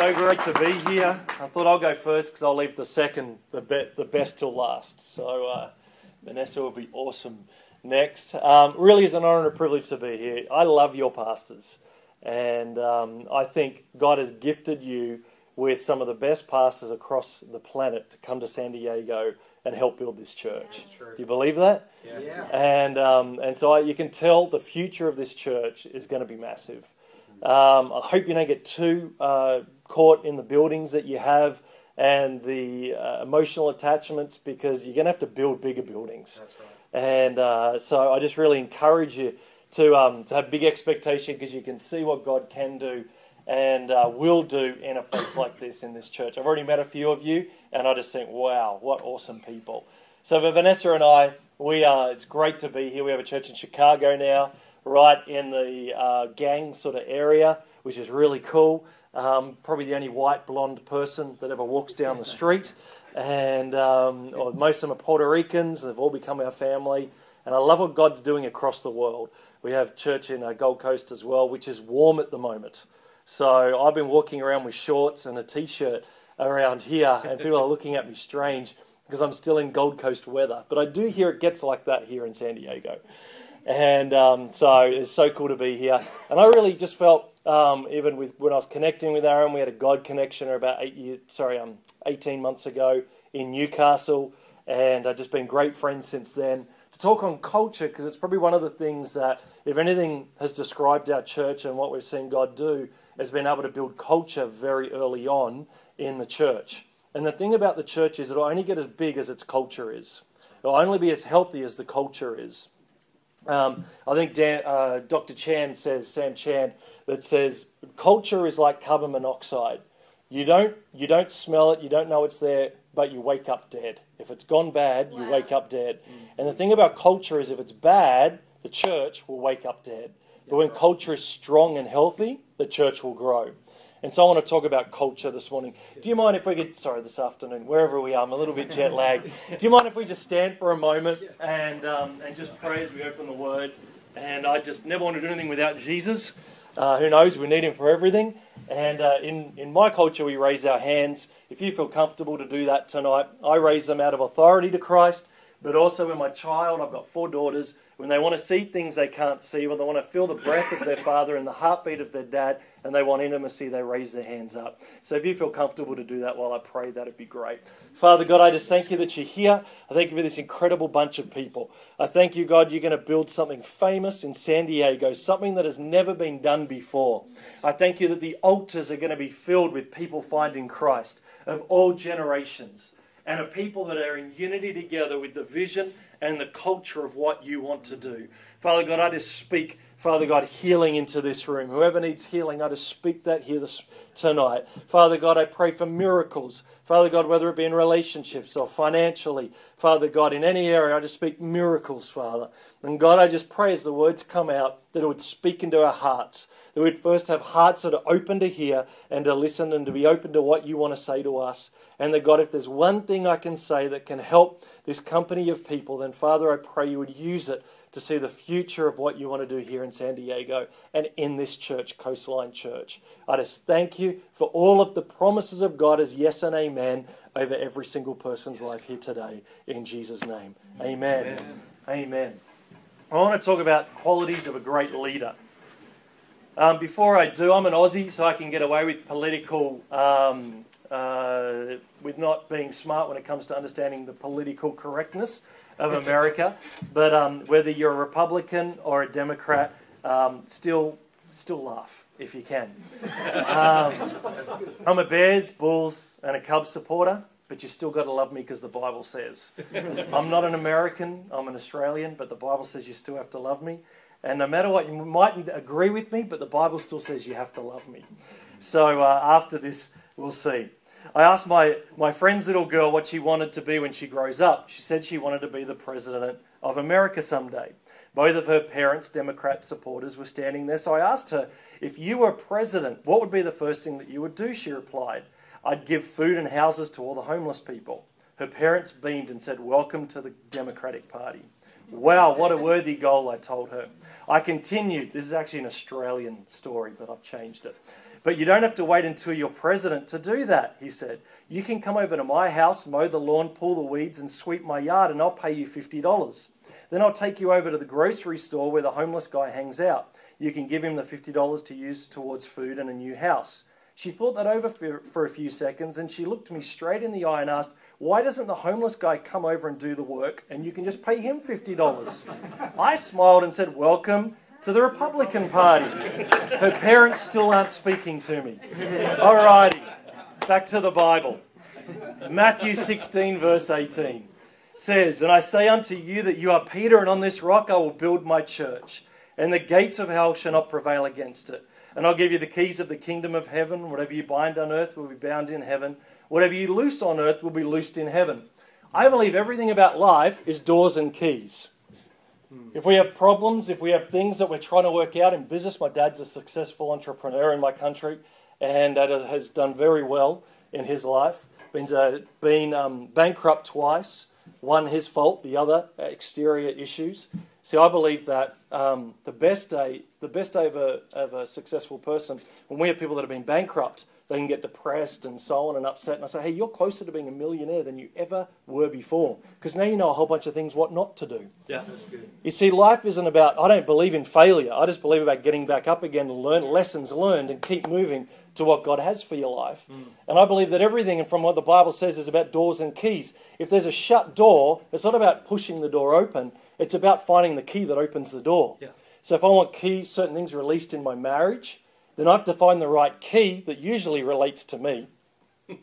so great to be here. I thought I'll go first because I'll leave the second, the, be- the best till last. So uh, Vanessa will be awesome next. Um, really is an honour and a privilege to be here. I love your pastors, and um, I think God has gifted you with some of the best pastors across the planet to come to San Diego and help build this church. Do you believe that? Yeah. yeah. And um, and so I, you can tell the future of this church is going to be massive. Um, I hope you don't get too uh, caught in the buildings that you have and the uh, emotional attachments because you're going to have to build bigger buildings. Right. And uh, so I just really encourage you to um, to have big expectation because you can see what God can do and uh, will do in a place like this in this church. I've already met a few of you, and I just think, wow, what awesome people. So for Vanessa and I, we are. It's great to be here. We have a church in Chicago now, right in the uh, gang sort of area, which is really cool. Um, probably the only white blonde person that ever walks down the street, and um, most of them are Puerto Ricans. They've all become our family, and I love what God's doing across the world. We have church in uh, Gold Coast as well, which is warm at the moment. So I've been walking around with shorts and a t-shirt around here, and people are looking at me strange because I'm still in Gold Coast weather. But I do hear it gets like that here in San Diego, and um, so it's so cool to be here. And I really just felt, um, even with when I was connecting with Aaron, we had a God connection about eight years, sorry, um, 18 months ago in Newcastle, and I've just been great friends since then. To talk on culture because it's probably one of the things that, if anything, has described our church and what we've seen God do has been able to build culture very early on in the church. And the thing about the church is it'll only get as big as its culture is. It'll only be as healthy as the culture is. Um, I think Dan, uh, Dr. Chand says, Sam Chand, that says culture is like carbon monoxide. You don't, you don't smell it, you don't know it's there, but you wake up dead. If it's gone bad, you wake up dead. Mm. And the thing about culture is if it's bad, the church will wake up dead. But when culture is strong and healthy, the church will grow. And so I want to talk about culture this morning. Do you mind if we could, sorry, this afternoon, wherever we are, I'm a little bit jet lagged. Do you mind if we just stand for a moment and, um, and just pray as we open the Word? And I just never want to do anything without Jesus. Uh, who knows? We need Him for everything. And uh, in, in my culture, we raise our hands. If you feel comfortable to do that tonight, I raise them out of authority to Christ, but also when my child, I've got four daughters, when they want to see things they can't see, when they want to feel the breath of their father and the heartbeat of their dad, and they want intimacy, they raise their hands up. So if you feel comfortable to do that while I pray, that'd be great. Father God, I just thank you that you're here. I thank you for this incredible bunch of people. I thank you, God, you're going to build something famous in San Diego, something that has never been done before. I thank you that the altars are going to be filled with people finding Christ of all generations and a people that are in unity together with the vision and the culture of what you want to do. Father God, I just speak, Father God, healing into this room. Whoever needs healing, I just speak that here this, tonight. Father God, I pray for miracles. Father God, whether it be in relationships or financially, Father God, in any area, I just speak miracles, Father. And God, I just pray as the words come out that it would speak into our hearts. That we'd first have hearts that are open to hear and to listen and to be open to what you want to say to us. And that, God, if there's one thing I can say that can help this company of people, then, Father, I pray you would use it to see the future of what you want to do here in San Diego and in this church, Coastline Church. I just thank you for all of the promises of God as yes and amen over every single person's life here today. In Jesus' name. Amen. Amen. amen. I want to talk about qualities of a great leader. Um, before I do, I'm an Aussie, so I can get away with political, um, uh, with not being smart when it comes to understanding the political correctness of America. but um, whether you're a Republican or a Democrat, um, still still laugh if you can. Um, I'm a Bears, Bulls, and a Cubs supporter, but you still got to love me because the Bible says. I'm not an American, I'm an Australian, but the Bible says you still have to love me. And no matter what, you mightn't agree with me, but the Bible still says you have to love me. So uh, after this, we'll see. I asked my, my friend's little girl what she wanted to be when she grows up. She said she wanted to be the president of America someday. Both of her parents, Democrat supporters, were standing there. So I asked her, if you were president, what would be the first thing that you would do? She replied, I'd give food and houses to all the homeless people. Her parents beamed and said, Welcome to the Democratic Party. Wow, what a worthy goal, I told her. I continued. This is actually an Australian story, but I've changed it. But you don't have to wait until you're president to do that, he said. You can come over to my house, mow the lawn, pull the weeds, and sweep my yard, and I'll pay you $50. Then I'll take you over to the grocery store where the homeless guy hangs out. You can give him the $50 to use towards food and a new house. She thought that over for, for a few seconds and she looked me straight in the eye and asked, Why doesn't the homeless guy come over and do the work and you can just pay him $50? I smiled and said, Welcome to the Republican Party. Her parents still aren't speaking to me. Alrighty, back to the Bible. Matthew 16, verse 18 says, And I say unto you that you are Peter, and on this rock I will build my church, and the gates of hell shall not prevail against it. And I'll give you the keys of the kingdom of heaven. Whatever you bind on earth will be bound in heaven. Whatever you loose on earth will be loosed in heaven. I believe everything about life is doors and keys. If we have problems, if we have things that we're trying to work out in business, my dad's a successful entrepreneur in my country and has done very well in his life. Been, uh, been um, bankrupt twice, one his fault, the other exterior issues. See, I believe that um, the best day, the best day of a, of a successful person, when we have people that have been bankrupt, they can get depressed and so on and upset. And I say, hey, you're closer to being a millionaire than you ever were before. Because now you know a whole bunch of things what not to do. Yeah. that's good. You see, life isn't about, I don't believe in failure. I just believe about getting back up again, learn lessons learned, and keep moving to what God has for your life. Mm. And I believe that everything from what the Bible says is about doors and keys. If there's a shut door, it's not about pushing the door open, it's about finding the key that opens the door. Yeah. So if I want keys, certain things released in my marriage, then I have to find the right key that usually relates to me.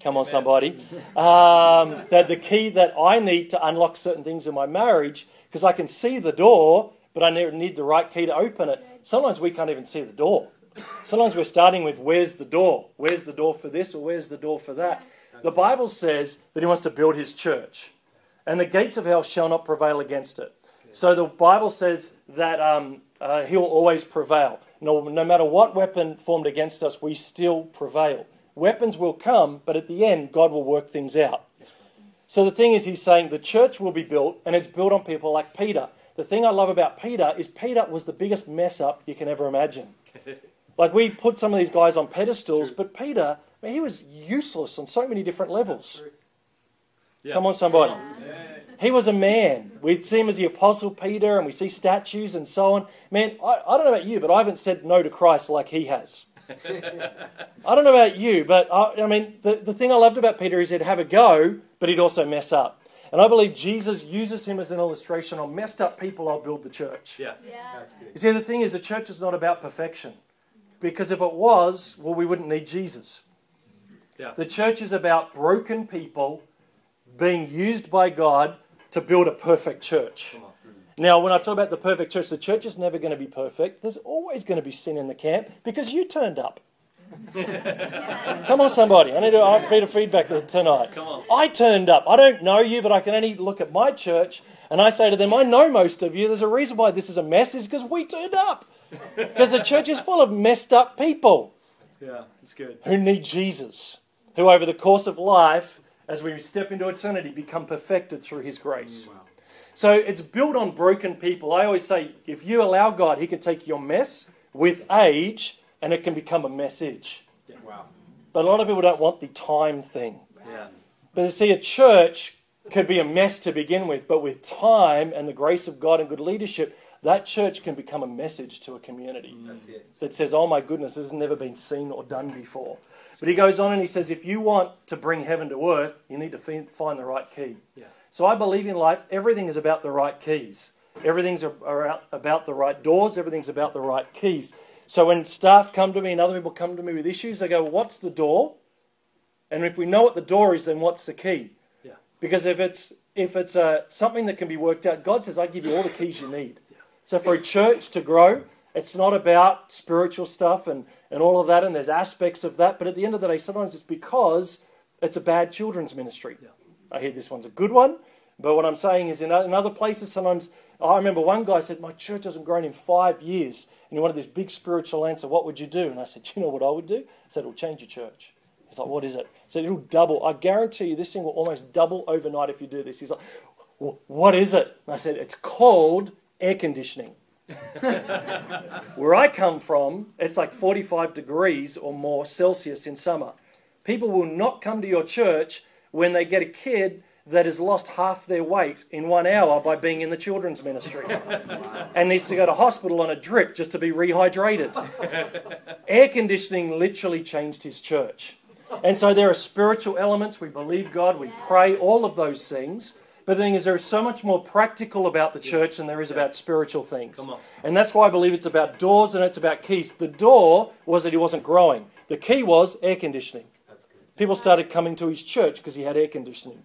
Come on, somebody. Um, that the key that I need to unlock certain things in my marriage, because I can see the door, but I need the right key to open it. Sometimes we can't even see the door. Sometimes we're starting with where's the door? Where's the door for this or where's the door for that? The Bible says that he wants to build his church, and the gates of hell shall not prevail against it. So the Bible says that um, uh, he'll always prevail. No, no matter what weapon formed against us, we still prevail. Weapons will come, but at the end, God will work things out. So the thing is, he's saying the church will be built, and it's built on people like Peter. The thing I love about Peter is Peter was the biggest mess up you can ever imagine. Like we put some of these guys on pedestals, but Peter, man, he was useless on so many different levels. Yeah. Come on, somebody. Yeah. He was a man. We see him as the Apostle Peter, and we see statues and so on. Man, I, I don't know about you, but I haven't said no to Christ like he has. I don't know about you, but I, I, mean, the, the thing I loved about Peter is he'd have a go, but he'd also mess up. And I believe Jesus uses him as an illustration on messed up people, I'll build the church. Yeah. yeah. You see, the thing is, the church is not about perfection. Because if it was, well, we wouldn't need Jesus. Yeah. The church is about broken people being used by God to build a perfect church. Now, when I talk about the perfect church, the church is never going to be perfect. There's always going to be sin in the camp because you turned up. Come on, somebody. I need a, bit of feedback tonight. Come on. I turned up. I don't know you, but I can only look at my church and I say to them, I know most of you. There's a reason why this is a mess, is because we turned up. Because the church is full of messed up people. Yeah, it's good. Who need Jesus. Who, over the course of life, as we step into eternity, become perfected through His grace. Wow. So it's built on broken people. I always say, if you allow God, He can take your mess with age and it can become a message. Yeah. Wow. But a lot of people don't want the time thing. Yeah. But you see, a church could be a mess to begin with, but with time and the grace of God and good leadership, that church can become a message to a community mm. that says, Oh my goodness, this has never been seen or done before. But he goes on and he says, If you want to bring heaven to earth, you need to find the right key. Yeah. So I believe in life, everything is about the right keys. Everything's about the right doors, everything's about the right keys. So when staff come to me and other people come to me with issues, they go, well, What's the door? And if we know what the door is, then what's the key? Yeah. Because if it's if it's uh, something that can be worked out, God says, I give you all the keys you need. So for a church to grow, it's not about spiritual stuff and, and all of that, and there's aspects of that, but at the end of the day, sometimes it's because it's a bad children's ministry. Yeah. I hear this one's a good one, but what I'm saying is in, in other places, sometimes I remember one guy said, My church hasn't grown in five years, and he wanted this big spiritual answer. What would you do? And I said, You know what I would do? I said, It'll change your church. He's like, What is it? I said, It'll double. I guarantee you this thing will almost double overnight if you do this. He's like, What is it? And I said, It's called air conditioning. Where I come from, it's like 45 degrees or more Celsius in summer. People will not come to your church when they get a kid that has lost half their weight in one hour by being in the children's ministry and needs to go to hospital on a drip just to be rehydrated. Air conditioning literally changed his church. And so there are spiritual elements. We believe God, we pray, all of those things. But the thing is, there is so much more practical about the church than there is about spiritual things. And that's why I believe it's about doors and it's about keys. The door was that he wasn't growing, the key was air conditioning. People started coming to his church because he had air conditioning.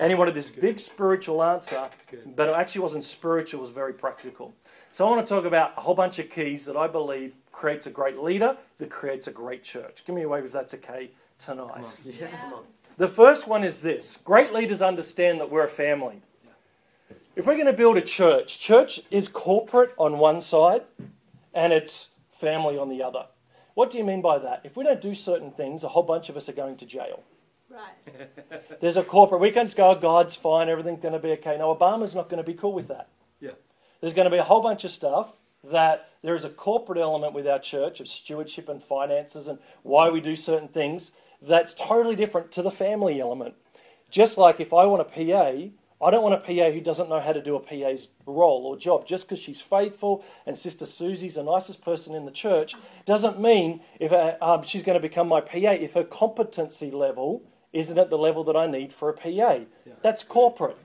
And he wanted this big spiritual answer, but it actually wasn't spiritual, it was very practical. So I want to talk about a whole bunch of keys that I believe creates a great leader, that creates a great church. Give me a wave if that's okay tonight. Yeah. The first one is this great leaders understand that we're a family. If we're going to build a church, church is corporate on one side and it's family on the other. What do you mean by that? If we don't do certain things, a whole bunch of us are going to jail. Right. There's a corporate, we can't just go, oh, God's fine, everything's going to be okay. No, Obama's not going to be cool with that. Yeah. There's going to be a whole bunch of stuff that there is a corporate element with our church of stewardship and finances and why we do certain things that's totally different to the family element. Just like if I want a PA, I don't want a PA who doesn't know how to do a PA's role or job. Just because she's faithful and Sister Susie's the nicest person in the church doesn't mean if uh, um, she's going to become my PA if her competency level isn't at the level that I need for a PA. Yeah. That's corporate.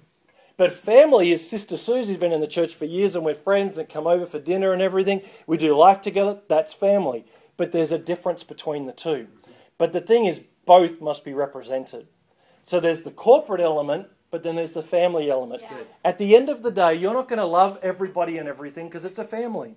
But family is Sister Susie's been in the church for years and we're friends and come over for dinner and everything. We do life together. That's family. But there's a difference between the two. But the thing is, both must be represented. So there's the corporate element, but then there's the family element. Yeah. At the end of the day, you're not going to love everybody and everything because it's a family.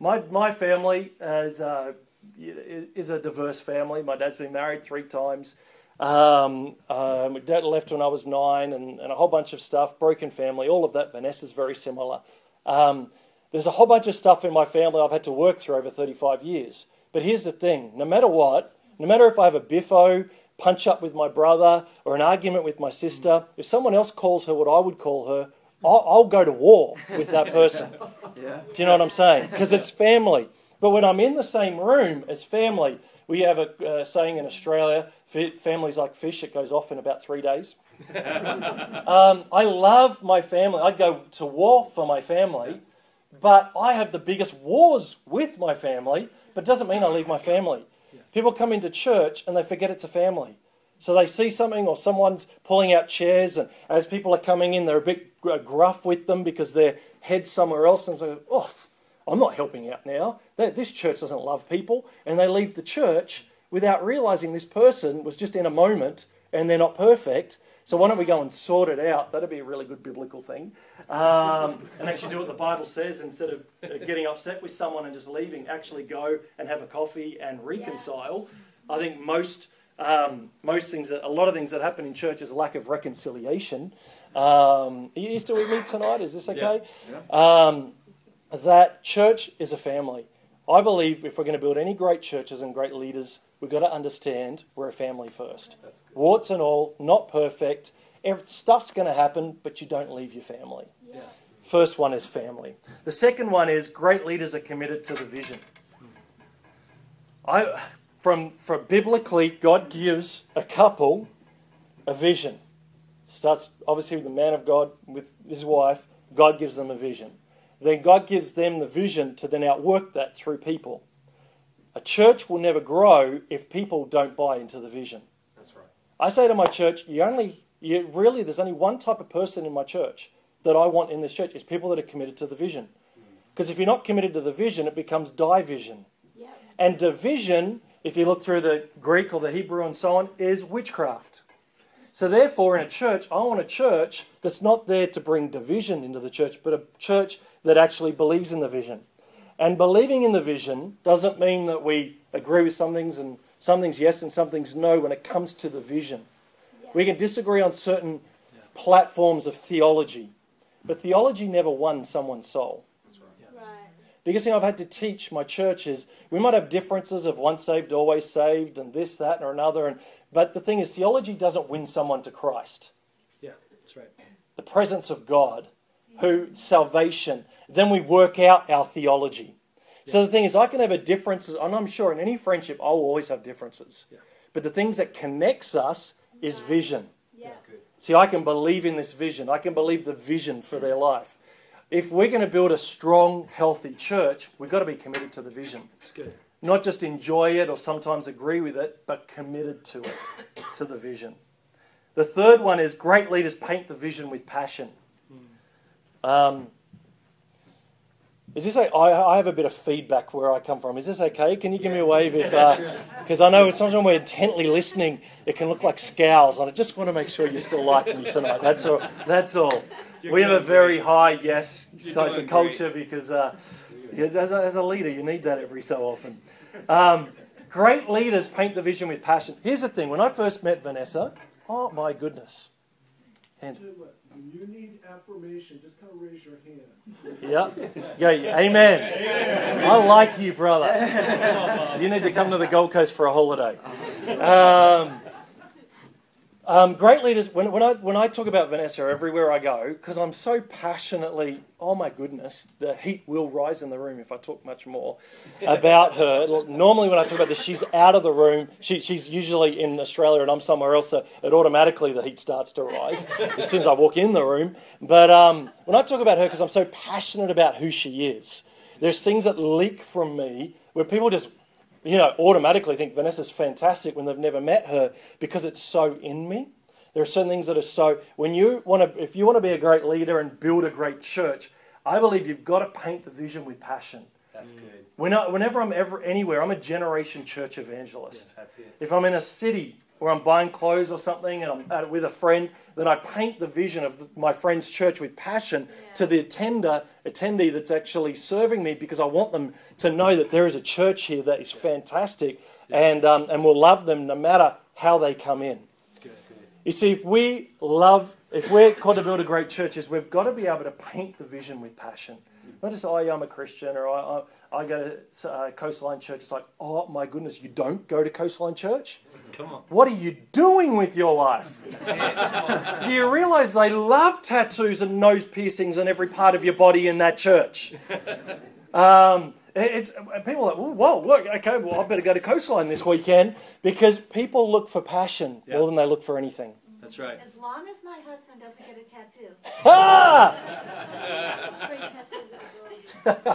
My, my family is, uh, is a diverse family. My dad's been married three times. Um, uh, my dad left when I was nine, and, and, a whole bunch of stuff. Broken family, all of that. Vanessa's very similar. Um, there's a whole bunch of stuff in my family I've had to work through over 35 years. But here's the thing no matter what, no matter if I have a biffo, punch up with my brother, or an argument with my sister, if someone else calls her what I would call her, I'll, I'll go to war with that person. Yeah. Do you know what I'm saying? Because it's family. But when I'm in the same room as family, we have a uh, saying in Australia families like fish, it goes off in about three days. um, I love my family. I'd go to war for my family, but I have the biggest wars with my family, but it doesn't mean I leave my family. People come into church and they forget it's a family. So they see something or someone's pulling out chairs, and as people are coming in, they're a bit gruff with them because their head's somewhere else, and so, oh, I'm not helping out now. This church doesn't love people, and they leave the church without realizing this person was just in a moment and they're not perfect. So why don't we go and sort it out? That'd be a really good biblical thing. Um, and actually do what the Bible says instead of uh, getting upset with someone and just leaving. Actually go and have a coffee and reconcile. I think most um, most things that a lot of things that happen in church is a lack of reconciliation. Um, are you still with me tonight? Is this okay? Yeah. Yeah. Um, that church is a family. I believe if we're going to build any great churches and great leaders, we've got to understand we're a family first. Warts and all, not perfect. Stuff's going to happen, but you don't leave your family. Yeah. First one is family. The second one is great leaders are committed to the vision. I, from, from biblically, God gives a couple a vision. Starts obviously with the man of God, with his wife. God gives them a vision. Then God gives them the vision to then outwork that through people. A church will never grow if people don't buy into the vision. That's right. I say to my church, you only, you really, there's only one type of person in my church that I want in this church is people that are committed to the vision. Mm. Because if you're not committed to the vision, it becomes division. Yep. And division, if you look through the Greek or the Hebrew and so on, is witchcraft. So therefore, in a church, I want a church that's not there to bring division into the church, but a church that actually believes in the vision. And believing in the vision doesn't mean that we agree with some things and some things yes and some things no when it comes to the vision. Yeah. We can disagree on certain platforms of theology, but theology never won someone's soul. Right. Biggest thing I've had to teach my church is we might have differences of once saved, always saved, and this, that, or another. And, but the thing is, theology doesn't win someone to Christ. Yeah, that's right. the presence of God, who salvation, then we work out our theology. So the thing is, I can have a differences, and I'm sure in any friendship, I'll always have differences. Yeah. But the things that connects us is vision. Yeah. That's good. See, I can believe in this vision. I can believe the vision for their life. If we're going to build a strong, healthy church, we've got to be committed to the vision. It's good. Not just enjoy it or sometimes agree with it, but committed to it, to the vision. The third one is great leaders paint the vision with passion. Um, is this a, I, I have a bit of feedback where I come from. Is this okay? Can you give me a wave if because I know sometimes when we're intently listening, it can look like scowls, and I just want to make sure you still like me tonight. That's all. That's all. You're we have a very high yes of culture because uh, as, a, as a leader, you need that every so often. Um, great leaders paint the vision with passion. Here's the thing: when I first met Vanessa, oh my goodness, and Tell you what, when you need affirmation, just kind of raise your hand. yeah, yeah, amen. I like you, brother. You need to come to the Gold Coast for a holiday. Um, um, great leaders. When, when I when I talk about Vanessa everywhere I go, because I'm so passionately, oh my goodness, the heat will rise in the room if I talk much more about her. Normally, when I talk about this, she's out of the room. She, she's usually in Australia, and I'm somewhere else. So it automatically the heat starts to rise as soon as I walk in the room. But um, when I talk about her, because I'm so passionate about who she is, there's things that leak from me where people just you know, automatically think Vanessa's fantastic when they've never met her because it's so in me. There are certain things that are so. When you want to, if you want to be a great leader and build a great church, I believe you've got to paint the vision with passion. That's good. When I, whenever I'm ever anywhere, I'm a generation church evangelist. That's it. If I'm in a city where I'm buying clothes or something and I'm at, with a friend, then I paint the vision of the, my friend's church with passion Yeah. to the attender, attendee that's actually serving me because I want them to know that there is a church here that is fantastic and, um, and will love them no matter how they come in. Good. You see, if we love, if we're called to build a great church, is we've got to be able to paint the vision with passion. Not just, oh, yeah, I'm a Christian or I, I, I go to uh, Coastline Church. It's like, oh my goodness, you don't go to Coastline Church? Come on. What are you doing with your life? Do you realize they love tattoos and nose piercings on every part of your body in that church? Um, it's people are like, "Ooh, whoa, look, okay, well, I better go to Coastline this weekend because people look for passion more than they look for anything. That's right. As long as my husband doesn't get a tattoo. Ah! Free tattoos at.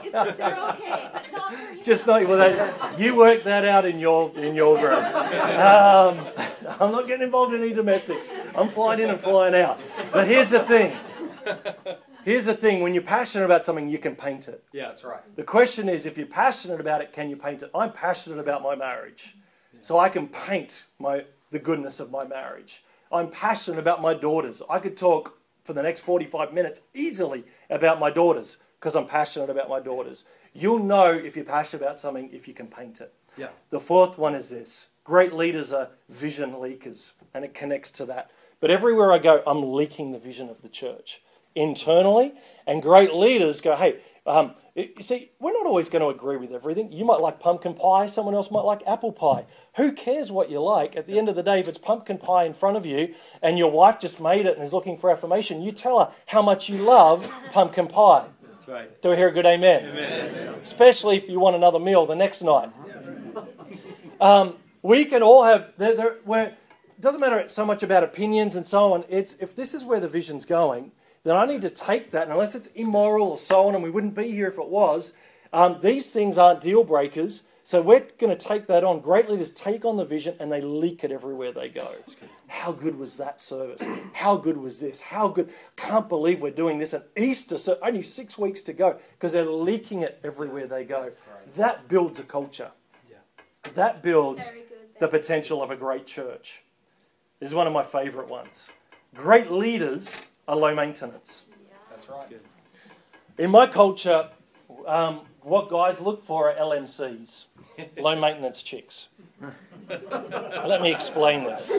It's, they're okay, but not for him. Just not well. That, you work that out in your in your room. Um, I'm not getting involved in any domestics. I'm flying in and flying out. But here's the thing. Here's the thing. When you're passionate about something, you can paint it. Yeah, that's right. The question is, if you're passionate about it, can you paint it? I'm passionate about my marriage, so I can paint my the goodness of my marriage. I'm passionate about my daughters. I could talk for the next 45 minutes easily about my daughters because I'm passionate about my daughters. You'll know if you're passionate about something if you can paint it. Yeah. The fourth one is this great leaders are vision leakers, and it connects to that. But everywhere I go, I'm leaking the vision of the church internally, and great leaders go, hey, um, you see, we're not always going to agree with everything. You might like pumpkin pie, someone else might like apple pie. Who cares what you like? At the end of the day, if it's pumpkin pie in front of you and your wife just made it and is looking for affirmation, you tell her how much you love pumpkin pie. That's right. Do we hear a good amen? Amen. Especially if you want another meal the next night. Um, we can all have, there, there, where, it doesn't matter so much about opinions and so on. It's if this is where the vision's going, then I need to take that, and unless it's immoral or so on, and we wouldn't be here if it was. Um, these things aren't deal breakers, so we're going to take that on. Great leaders take on the vision and they leak it everywhere they go. How good was that service? How good was this? How good? Can't believe we're doing this. And Easter, so only six weeks to go because they're leaking it everywhere they go. That builds a culture. Yeah. That builds the potential of a great church. This is one of my favorite ones. Great leaders are low maintenance. That's right. Good. In my culture, um, what guys look for are LMCs, low maintenance chicks. Let me explain this.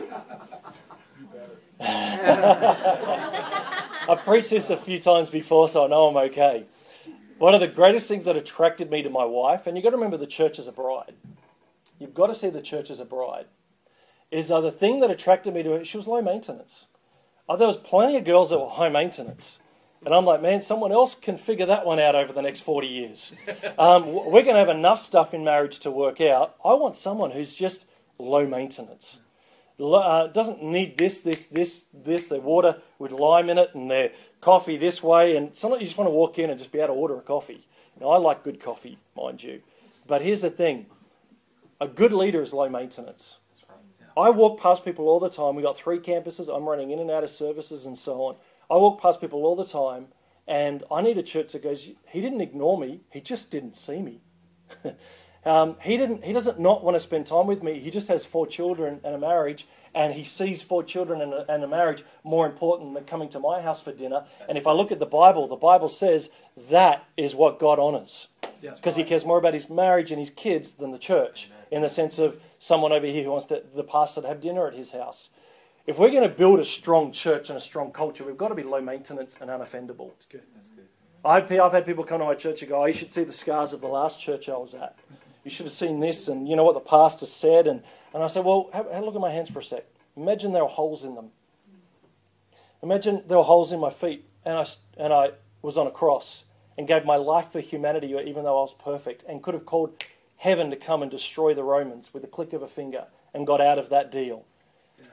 I've preached this a few times before, so I know I'm okay. One of the greatest things that attracted me to my wife, and you've got to remember the church as a bride. You've got to see the church as a bride. Is uh, the thing that attracted me to her, she was low maintenance. Oh, there was plenty of girls that were high maintenance. And I'm like, man, someone else can figure that one out over the next 40 years. Um, we're going to have enough stuff in marriage to work out. I want someone who's just low maintenance. Uh, doesn't need this, this, this, this, their water with lime in it and their coffee this way. And sometimes you just want to walk in and just be able to order a coffee. Now, I like good coffee, mind you. But here's the thing a good leader is low maintenance. I walk past people all the time. We've got three campuses. I'm running in and out of services and so on. I walk past people all the time, and I need a church that goes, He didn't ignore me, He just didn't see me. um, he, didn't, he doesn't not want to spend time with me. He just has four children and a marriage, and he sees four children and a, and a marriage more important than coming to my house for dinner. and if I look at the Bible, the Bible says that is what God honors. Because he cares more about his marriage and his kids than the church, in the sense of someone over here who wants to, the pastor to have dinner at his house. If we're going to build a strong church and a strong culture, we've got to be low maintenance and unoffendable. That's good. That's good. I've, I've had people come to my church and go, oh, you should see the scars of the last church I was at. You should have seen this, and you know what the pastor said. And, and I said, well, have, have a look at my hands for a sec. Imagine there were holes in them. Imagine there were holes in my feet, and I, and I was on a cross and gave my life for humanity, even though I was perfect, and could have called heaven to come and destroy the Romans with a click of a finger and got out of that deal.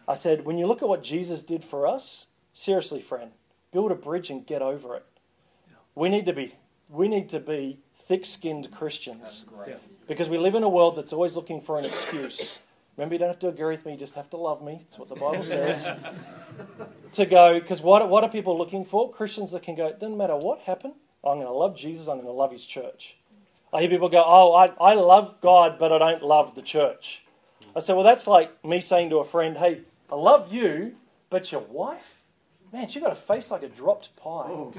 I said, when you look at what Jesus did for us, seriously, friend, build a bridge and get over it. We need to be, we need to be thick-skinned Christians Yeah. because we live in a world that's always looking for an excuse. Remember, you don't have to agree with me; you just have to love me. That's what the Bible says. to go, because what, what are people looking for? Christians that can go. It doesn't matter what happened. I'm going to love Jesus. I'm going to love His church. I hear people go, "Oh, I, I love God, but I don't love the church." I said, "Well, that's like me saying to a friend, "Hey, I love you, but your wife, man, she got a face like a dropped pie." Oh,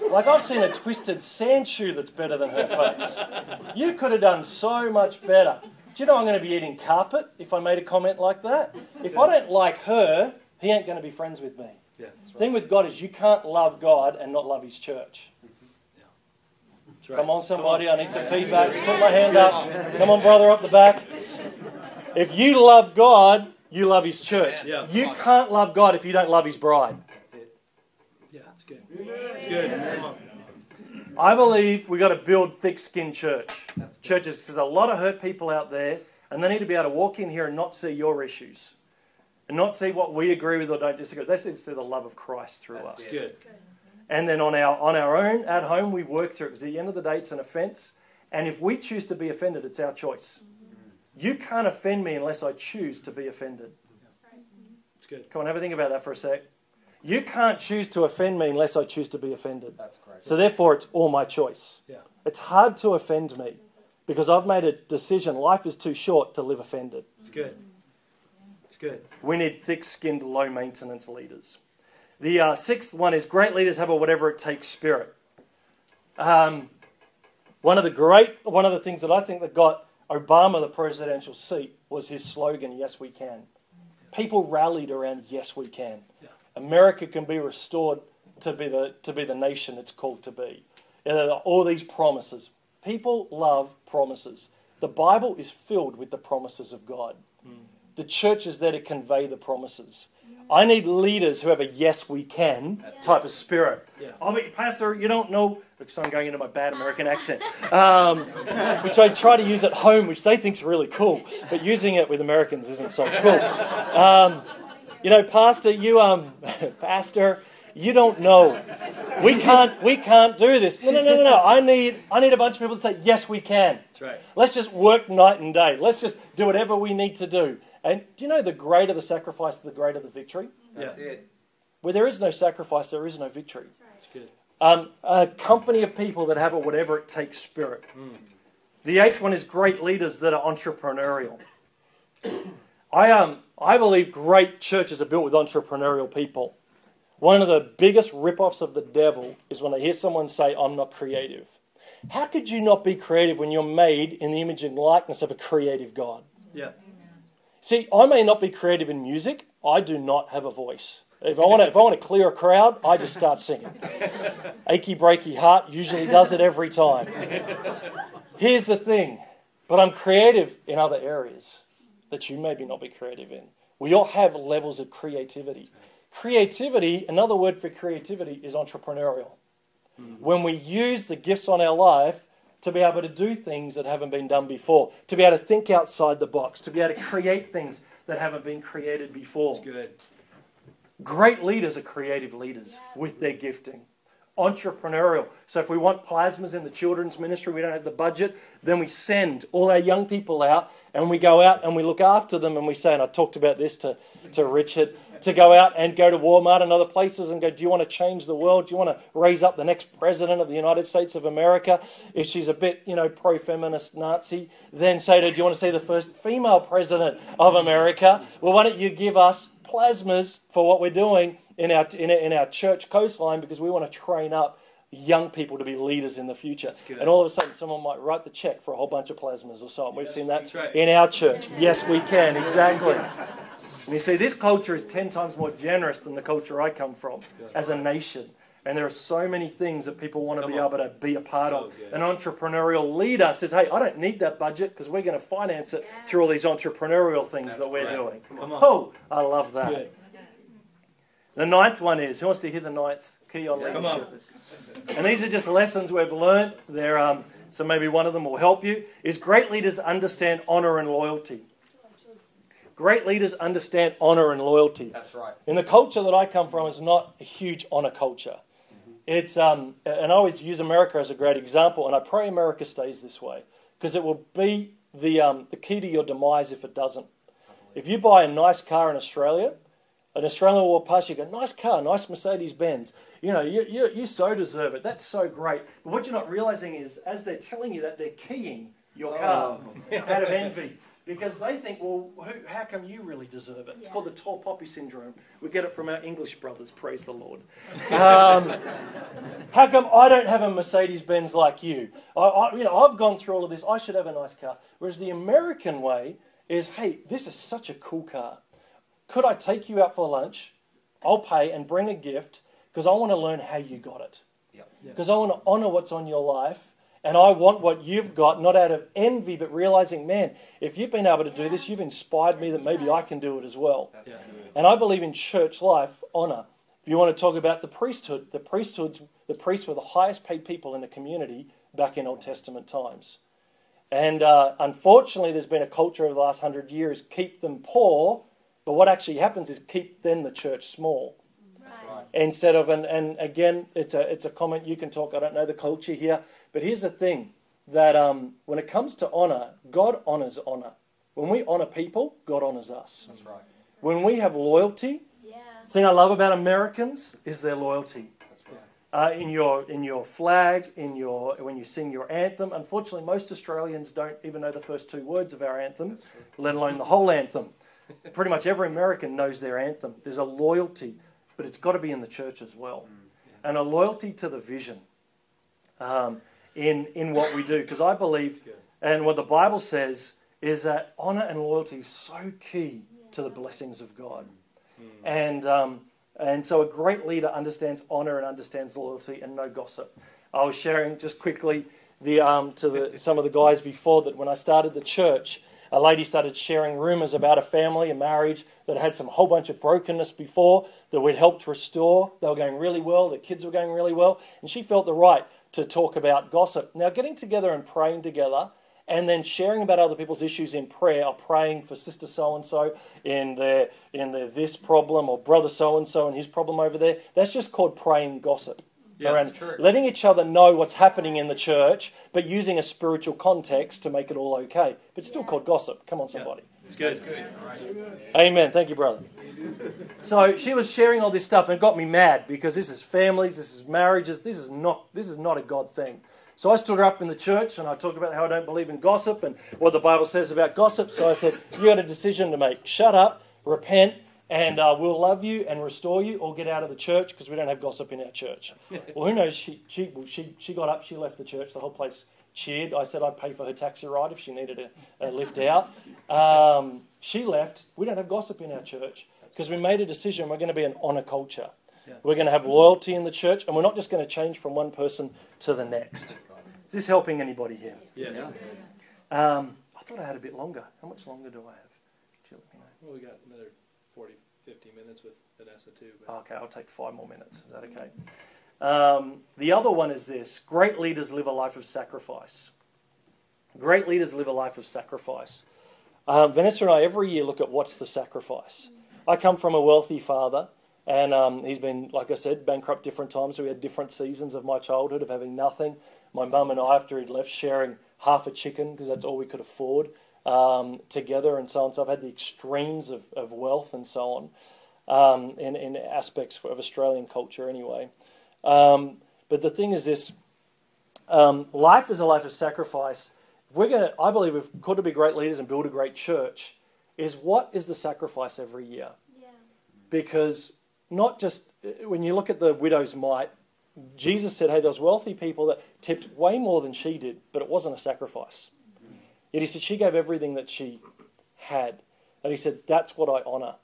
like I've seen a twisted sand shoe that's better than her face. You could have done so much better. Do you know I'm going to be eating carpet if I made a comment like that? If I don't like her, he ain't going to be friends with me. Yeah. That's thing with God is you can't love God and not love His church. Mm-hmm. That's right. Come on, somebody, I need some feedback. Put my hand up. Come on, brother, up the back. If you love God, you love His church. Yeah. You can't love God if you don't love His bride. That's it. Yeah. That's good. That's good. Come. I believe we've got to build thick skinned church. Churches, 'cause there's a lot of hurt people out there, and they need to be able to walk in here and not see your issues. And not see what we agree with or don't disagree. They need to see the love of Christ through us. Good. And then on our on our own at home we work through it because at the end of the day it's an offence. And if we choose to be offended, it's our choice. Mm-hmm. You can't offend me unless I choose to be offended. It's good. Come on, have a think about that for a sec. You can't choose to offend me unless I choose to be offended. That's great. So therefore, it's all my choice. Yeah. It's hard to offend me because I've made a decision. Life is too short to live offended. It's good. Good. We need thick skinned, low maintenance leaders. The uh, sixth one is great leaders have a whatever it takes spirit. Um, one of the great, one of the things that I think that got Obama the presidential seat was his slogan, Yes, we can. People rallied around Yes, we can. Yeah. America can be restored to be the, to be the nation it's called to be. And there are all these promises. People love promises. The Bible is filled with the promises of God. The church is there to convey the promises. I need leaders who have a yes, we can type of spirit. Yeah. I mean, Pastor, you don't know, because I'm going into my bad American accent, um, which I try to use at home, which they think's really cool, but using it with Americans isn't so cool. Um, you know, Pastor, you, um, Pastor, you don't know. We can't, we can't do this. No, no, no, no, no. I need, I need a bunch of people to say, yes, we can. That's right. Let's just work night and day. Let's just do whatever we need to do. And do you know the greater the sacrifice, the greater the victory? That's Yeah. it. Where there is no sacrifice, there is no victory. It's good. Um, a company of people that have a whatever it takes spirit. The eighth one is great leaders that are entrepreneurial. I, um, I believe great churches are built with entrepreneurial people. One of the biggest rip-offs of the devil is when I hear someone say, I'm not creative. How could you not be creative when you're made in the image and likeness of a creative God? Yeah. See, I may not be creative in music. I do not have a voice. If I want to, if I want to clear a crowd, I just start singing. Achy breaky heart usually does it every time. Here's the thing, but I'm creative in other areas that you maybe not be creative in. We all have levels of creativity. Creativity, another word for creativity, is entrepreneurial. Mm-hmm. When we use the gifts on our life to be able to do things that haven't been done before, to be able to think outside the box, to be able to create things that haven't been created before. That's good. Great leaders are creative leaders with their gifting. Entrepreneurial. So if we want plasmas in the children's ministry, we don't have the budget, then we send all our young people out and we go out and we look after them and we say, and I talked about this to, to Richard, to go out and go to Walmart and other places and go, Do you want to change the world? Do you want to raise up the next president of the United States of America? If she's a bit, you know, pro feminist Nazi, then say to her, Do you want to see the first female president of America? Well, why don't you give us plasmas for what we're doing in our, in in our church coastline because we want to train up young people to be leaders in the future. And all of a sudden, someone might write the check for a whole bunch of plasmas or something. We've seen that right. in our church. Yes, we can, exactly. And you see, this culture is 10 times more generous than the culture I come from as a nation. And there are so many things that people want to Come be on. able to be a part So of. good. An entrepreneurial leader says, Hey, I don't need that budget because we're going to finance it through all these entrepreneurial things That's that we're right. doing. Come on. Oh, I love that. Good. The ninth one is who wants to hear the ninth key on Come leadership? on. And these are just lessons we've learned. They're, um, so maybe one of them will help you. Is great leaders understand honor and loyalty. Great leaders understand honor and loyalty. That's right. In the culture that I come from, is not a huge honor culture. It's um, and I always use America as a great example, and I pray America stays this way because it will be the um, the key to your demise if it doesn't. If you buy a nice car in Australia, an Australian will pass you, go, nice car, nice Mercedes Benz. You know, you, you, you so deserve it. That's so great. But what you're not realizing is, as they're telling you that, they're keying your car out of envy. Because they think, well, who, how come you really deserve it? It's called the tall poppy syndrome. We get it from our English brothers, praise the Lord. Um, how come I don't have a Mercedes Benz like you? I, I, you know, I've gone through all of this. I should have a nice car. Whereas the American way is, hey, this is such a cool car. Could I take you out for lunch? I'll pay and bring a gift because I want to learn how you got it. Yep. Because I want to honor what's on your life and I want what you've got, not out of envy, but realizing, man, if you've been able to do this, you've inspired me that maybe I can do it as well. Yeah. And I believe in church life, honor. If you want to talk about the priesthood, the priesthoods, the priests were the highest paid people in the community back in Old Testament times. And uh, unfortunately, there's been a culture over the last hundred years keep them poor, but what actually happens is keep then the church small That's right. Instead of and, and again it's a it's a comment you can talk i don't know the culture here but here's the thing that um, when it comes to honor god honors honor when we honor people god honors us That's right. when we have loyalty Yeah. the thing i love about americans is their loyalty That's right. uh, in your in your flag in your when you sing your anthem unfortunately most australians don't even know the first two words of our anthem let alone the whole anthem. Pretty much every American knows their anthem. There's a loyalty, but it's got to be in the church as well, and a loyalty to the vision um, in in what we do. Because I believe, and what the Bible says is that honor and loyalty is so key to the blessings of God, and um, and so a great leader understands honor and understands loyalty and no gossip. I was sharing just quickly the um, to the, some of the guys before that when I started the church, a lady started sharing rumors about a family, a marriage that had some whole bunch of brokenness before that we'd helped restore. They were going really well, the kids were going really well, and she felt the right to talk about gossip. Now, getting together and praying together and then sharing about other people's issues in prayer or praying for sister so and so in their in their this problem or brother so and so and his problem over there that's just called praying gossip Yeah, around letting each other know what's happening in the church but using a spiritual context to make it all okay but it's still Yeah. called gossip come on somebody It's good. That's good. All right. Amen. Thank you, brother. So she was sharing all this stuff and it got me mad because this is families, this is marriages, this is not this is not a God thing. So I stood her up in the church and I talked about how I don't believe in gossip and what the Bible says about gossip. So I said, You got a decision to make. Shut up, repent, and uh, we'll love you and restore you, or get out of the church because we don't have gossip in our church. well, who knows? She, she, well, she, she got up, she left the church, the whole place cheered. I said I'd pay for her taxi ride if she needed a, a lift out. Um, she left. We don't have gossip in our church because we made a decision we're going to be an honor culture. Yeah. We're going to have loyalty in the church, and we're not just going to change from one person to the next. Is this helping anybody here? Yes. Um, I thought I had a bit longer. How much longer do I have? Could you let me know? Well, we got another 40, 50 minutes with Vanessa too. But Okay, I'll take five more minutes. Is that okay? Um, the other one is this great leaders live a life of sacrifice. Great leaders live a life of sacrifice. Um, Vanessa and I every year look at what's the sacrifice. I come from a wealthy father, and um, he's been, like I said, bankrupt different times. So we had different seasons of my childhood of having nothing. My mum and I, after he'd left, sharing half a chicken because that's all we could afford um, together and so on. So I've had the extremes of, of wealth and so on um, in, in aspects of Australian culture anyway. Um, but the thing is this um, life is a life of sacrifice. If we're going to, I believe, we've got to be great leaders and build a great church. Is what is the sacrifice every year? Yeah. Because not just when you look at the widow's mite, Jesus said, "Hey, those wealthy people that tipped way more than she did, but it wasn't a sacrifice." Yet he said she gave everything that she had, and he said, "That's what I honor."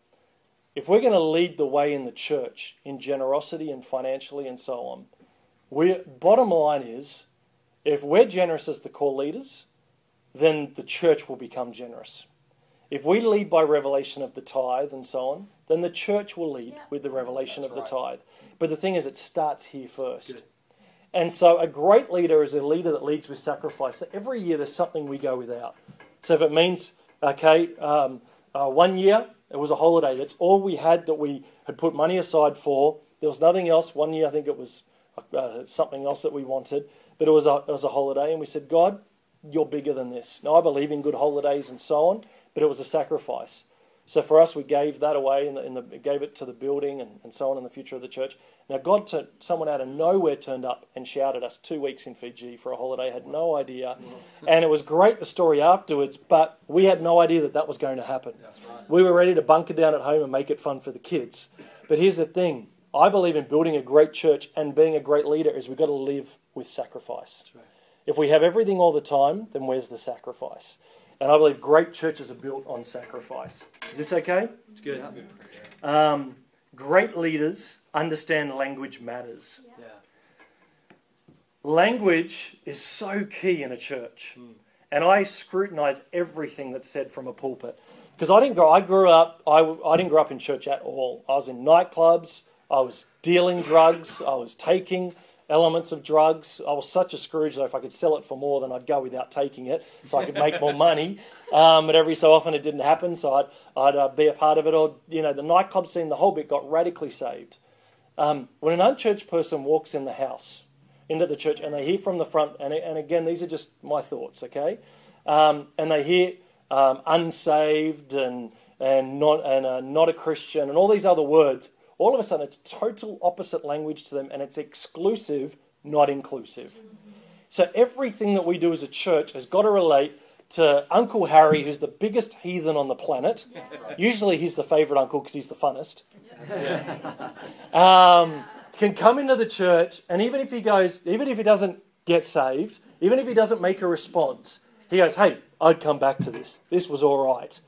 If we're going to lead the way in the church in generosity and financially and so on, we bottom line is, if we're generous as the core leaders, then the church will become generous. If we lead by revelation of the tithe and so on, then the church will lead Yeah. with the revelation That's of the tithe. But the thing is, it starts here first. Good. And so, a great leader is a leader that leads with sacrifice. So every year, there's something we go without. So, if it means, okay, um, uh, one year it was a holiday, that's all we had that we had put money aside for. There was nothing else. One year, I think it was uh, something else that we wanted, but it was, a, it was a holiday. And we said, God, you're bigger than this. Now, I believe in good holidays and so on, but it was a sacrifice. So for us, we gave that away and in the, gave it to the building and, and so on in the future of the church. Now, God, turned, someone out of nowhere turned up and shouted us two weeks in Fiji for a holiday. Had no idea, mm-hmm. and it was great the story afterwards. But we had no idea that that was going to happen. right. We were ready to bunker down at home and make it fun for the kids. But here's the thing: I believe in building a great church and being a great leader is we've got to live with sacrifice. Right. If we have everything all the time, then where's the sacrifice? And I believe great churches are built on sacrifice. Is this okay? It's good. Um, great leaders understand language matters. Yeah. Language is so key in a church. Mm. And I scrutinize everything that's said from a pulpit. Because I didn't grow, I grew up, I, I didn't grow up in church at all. I was in nightclubs, I was dealing drugs, I was taking elements of drugs. I was such a Scrooge that if I could sell it for more, then I'd go without taking it so I could make more money. Um, but every so often it didn't happen, so I'd, I'd uh, be a part of it. Or, you know, the nightclub scene, the whole bit got radically saved. Um, when an unchurched person walks in the house, into the church, and they hear from the front, and, and again, these are just my thoughts, okay? Um, and they hear um, unsaved and, and, not, and uh, not a Christian and all these other words, all of a sudden it's total opposite language to them and it's exclusive, not inclusive. So everything that we do as a church has got to relate to Uncle Harry, who's the biggest heathen on the planet. Usually he's the favourite uncle because he's the funnest. Um, can come into the church, and even if he goes, even if he doesn't get saved, even if he doesn't make a response, he goes, "Hey, I'd come back to this. This was all right.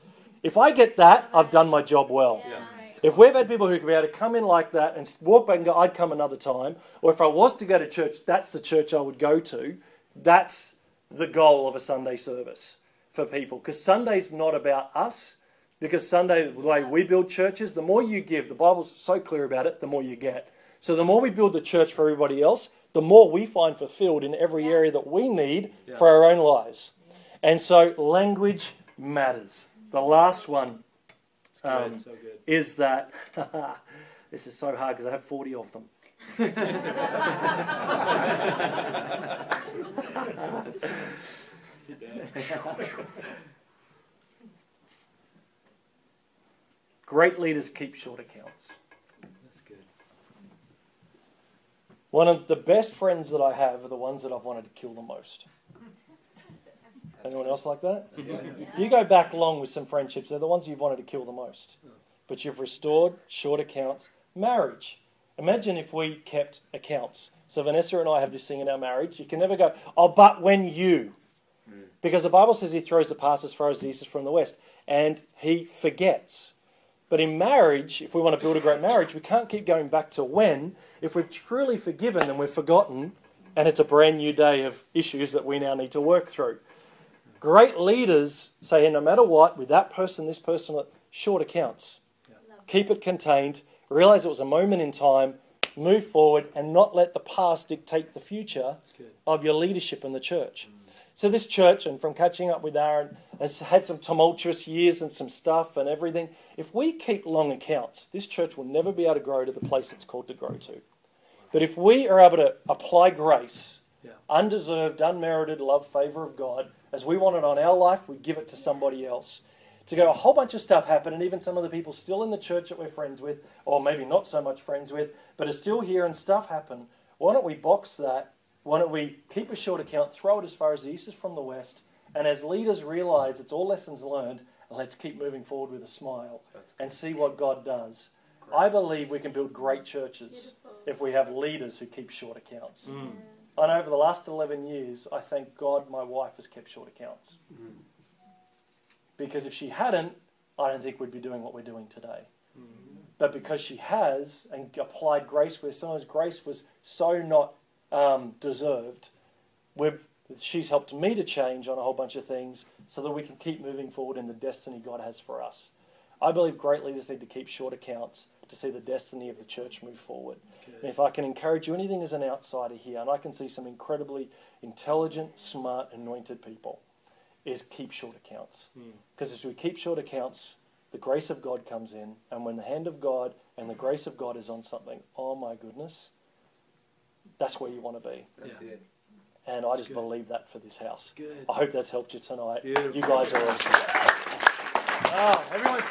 If I get that, I've done my job well." Yeah. If we've had people who can be able to come in like that and walk back and go, I'd come another time, or if I was to go to church, that's the church I would go to, that's the goal of a Sunday service for people. Because Sunday's not about us, because Sunday, the way we build churches, the more you give, the Bible's so clear about it, the more you get. So the more we build the church for everybody else, the more we find fulfilled in every area that we need Yeah. for our own lives. And so language matters. The last one It's good. Um, so is that this is so hard because I have 40 of them. Great leaders keep short accounts. That's good. One of the best friends that I have are the ones that I've wanted to kill the most. Anyone else like that? If you go back long with some friendships, they're the ones you've wanted to kill the most. But you've restored short accounts. Marriage. Imagine if we kept accounts. So Vanessa and I have this thing in our marriage. You can never go, oh, but when you. Because the Bible says he throws the past as far as the east is from the west. And he forgets. But in marriage, if we want to build a great marriage, we can't keep going back to when. If we've truly forgiven, then we've forgotten, and it's a brand new day of issues that we now need to work through. Great leaders say, hey, no matter what, with that person, this person, short accounts. Love keep it contained, realize it was a moment in time, move forward, and not let the past dictate the future of your leadership in the church. So this church, and from catching up with Aaron, has had some tumultuous years and some stuff and everything. If we keep long accounts, this church will never be able to grow to the place it's called to grow to. But if we are able to apply grace, Yeah. undeserved, unmerited love, favour of God, as we want it on our life, we give it to somebody else. To go, a whole bunch of stuff happened, and even some of the people still in the church that we're friends with, or maybe not so much friends with, but are still here and stuff happened. Why don't we box that? Why don't we keep a short account, throw it as far as the east is from the west, and as leaders realize it's all lessons learned, and let's keep moving forward with a smile and see what God does. I believe we can build great churches Beautiful. if we have leaders who keep short accounts. Mm. Know over the last 11 years, I thank God my wife has kept short accounts. Mm. Because if she hadn't, I don't think we'd be doing what we're doing today. Mm. But because she has and applied grace where sometimes grace was so not um, deserved, she's helped me to change on a whole bunch of things so that we can keep moving forward in the destiny God has for us. I believe great leaders need to keep short accounts to see the destiny of the church move forward. And if I can encourage you anything as an outsider here, and I can see some incredibly intelligent, smart, anointed people, is keep short accounts. Mm. Because as we keep short accounts, the grace of God comes in, and when the hand of God and the grace of God is on something, oh my goodness, that's where you want to be. That's Yeah. it. And I just good. believe that for this house. Good. I hope that's helped you tonight. Beautiful. You guys are awesome. Ah, everyone.